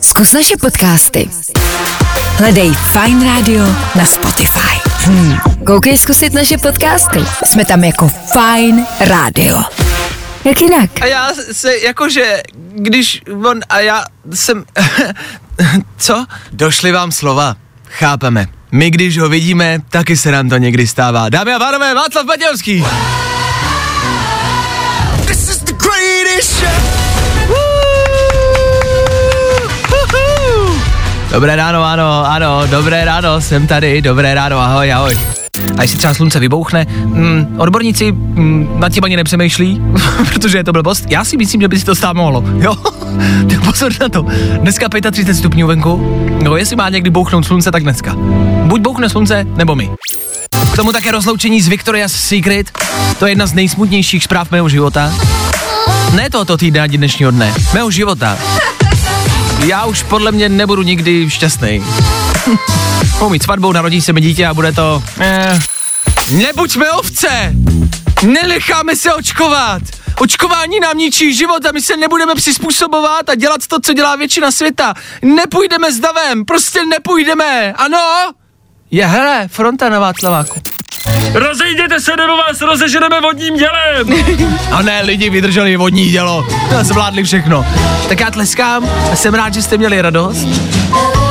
Zkus naše podcasty. Hledej Fine Radio na Spotify. Hmm. Koukej zkusit naše podcasty. Jsme tam jako Fine Radio. Jak jinak? A já se, jakože, když on a já jsem, co? Došly vám slova, chápeme. My, když ho vidíme, taky se nám to někdy stává. Dámy a pánové, Václav Matějovský. Dobré ráno, ano, ano, dobré ráno, jsem tady, dobré ráno, ahoj, ahoj. A jestli třeba slunce vybouchne, mm, odborníci mm, nad tím ani nepřemýšlí, protože je to blbost. Já si myslím, že by si to stát mohlo, jo? tak pozor na to. Dneska 35 stupňů venku, no jestli má někdy bouchnout slunce, tak dneska. Buď bouchne slunce, nebo my. K tomu také rozloučení z Victoria's Secret. To je jedna z nejsmutnějších zpráv mého života. Ne tohoto týdne ani dnešního dne, mého života. Já už podle mě nebudu nikdy šťastný. Budu mít svatbu, narodí se mi dítě a bude to... Eh. Nebuďme ovce! Nenecháme se očkovat! Očkování nám ničí život a my se nebudeme přizpůsobovat a dělat to, co dělá většina světa. Nepůjdeme s davem, prostě nepůjdeme, ano? Je hele, fronta na Václaváku. Rozejděte se, nebo vás rozeženeme vodním dělem! A ne, lidi vydrželi vodní dělo, zvládli všechno. Tak já tleskám jsem rád, že jste měli radost.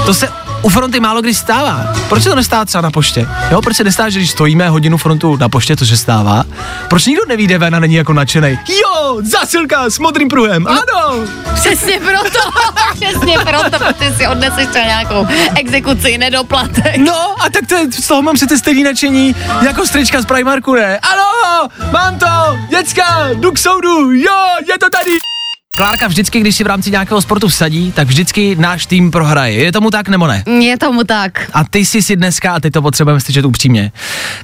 To se u fronty málo kdy stává. Proč se to nestává třeba na poště? Jo, proč se nestává, že když stojíme hodinu frontu na poště, což se stává, proč nikdo nevíde ven a není jako nadšený? Jo, zásilka s modrým pruhem, no, ano! Přesně proto, přesně proto, protože si odneseš třeba nějakou exekuci, nedoplatek. No, a tak to, z toho mám přece stejný nadšení, jako strička z Primarku, ne? Ano, mám to, děcka, jdu k soudu, jo, je to tady! Klárka vždycky, když si v rámci nějakého sportu vsadí, tak vždycky náš tým prohraje. Je tomu tak nebo ne? Je tomu tak. A ty jsi si dneska, a ty to potřebujeme slyšet upřímně,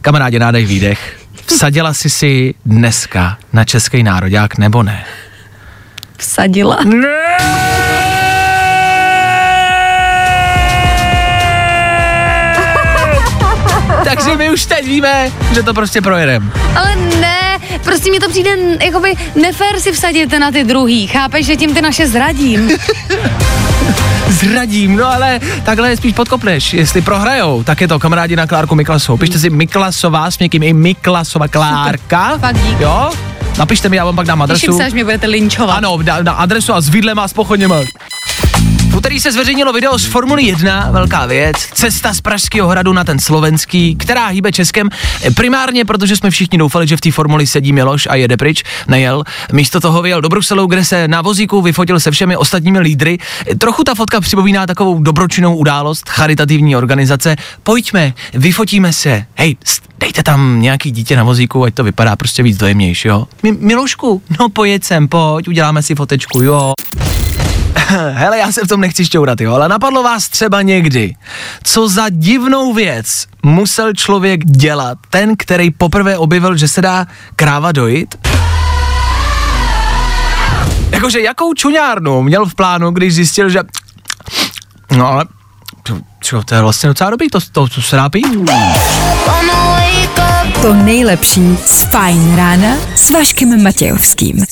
kamarádi, nádej výdech, vsadila jsi si dneska na český národák nebo ne? Vsadila. Ne! Takže my už teď víme, že to prostě projedeme. Ale ne, prostě mi to přijde jakoby nefér si vsadit na ty druhý. Chápeš, že tím ty naše zradím? Zradím, no ale takhle je spíš podkopneš. Jestli prohrajou, tak je to kamarádi na Klárku Miklasovou. Pište si Miklasová s někým i Miklasova Klárka. Fakt dík. Jo? Napište mi, já vám pak dám adresu. Těším se, až mě budete linčovat. Ano, na, na adresu a s vidlem a s pochodněma. Úterý se zveřejnilo video z Formuly 1, velká věc, cesta z Pražského hradu na ten slovenský, která hýbe Českem, primárně protože jsme všichni doufali, že v té Formuli sedí Miloš a jede pryč, nejel. Místo toho vyjel do Bruselu, kde se na vozíku vyfotil se všemi ostatními lídry. Trochu ta fotka připomíná takovou dobročinnou událost charitativní organizace. Pojďme, vyfotíme se. Hej, dejte tam nějaký dítě na vozíku, ať to vypadá prostě víc dojemnější, jo. Mi- Milošku, no pojď sem, pojď, uděláme si fotečku, jo. Hele, já se v tom nechci šťourat, jo, ale napadlo vás třeba někdy, co za divnou věc musel člověk dělat, ten, který poprvé objevil, že se dá kráva dojít? Jakože jakou čuňárnu měl v plánu, když zjistil, že... No ale... Čo, to je vlastně docela dobrý, to, to, to se dá. To nejlepší z Fajn rána s Vaškem Matějovským.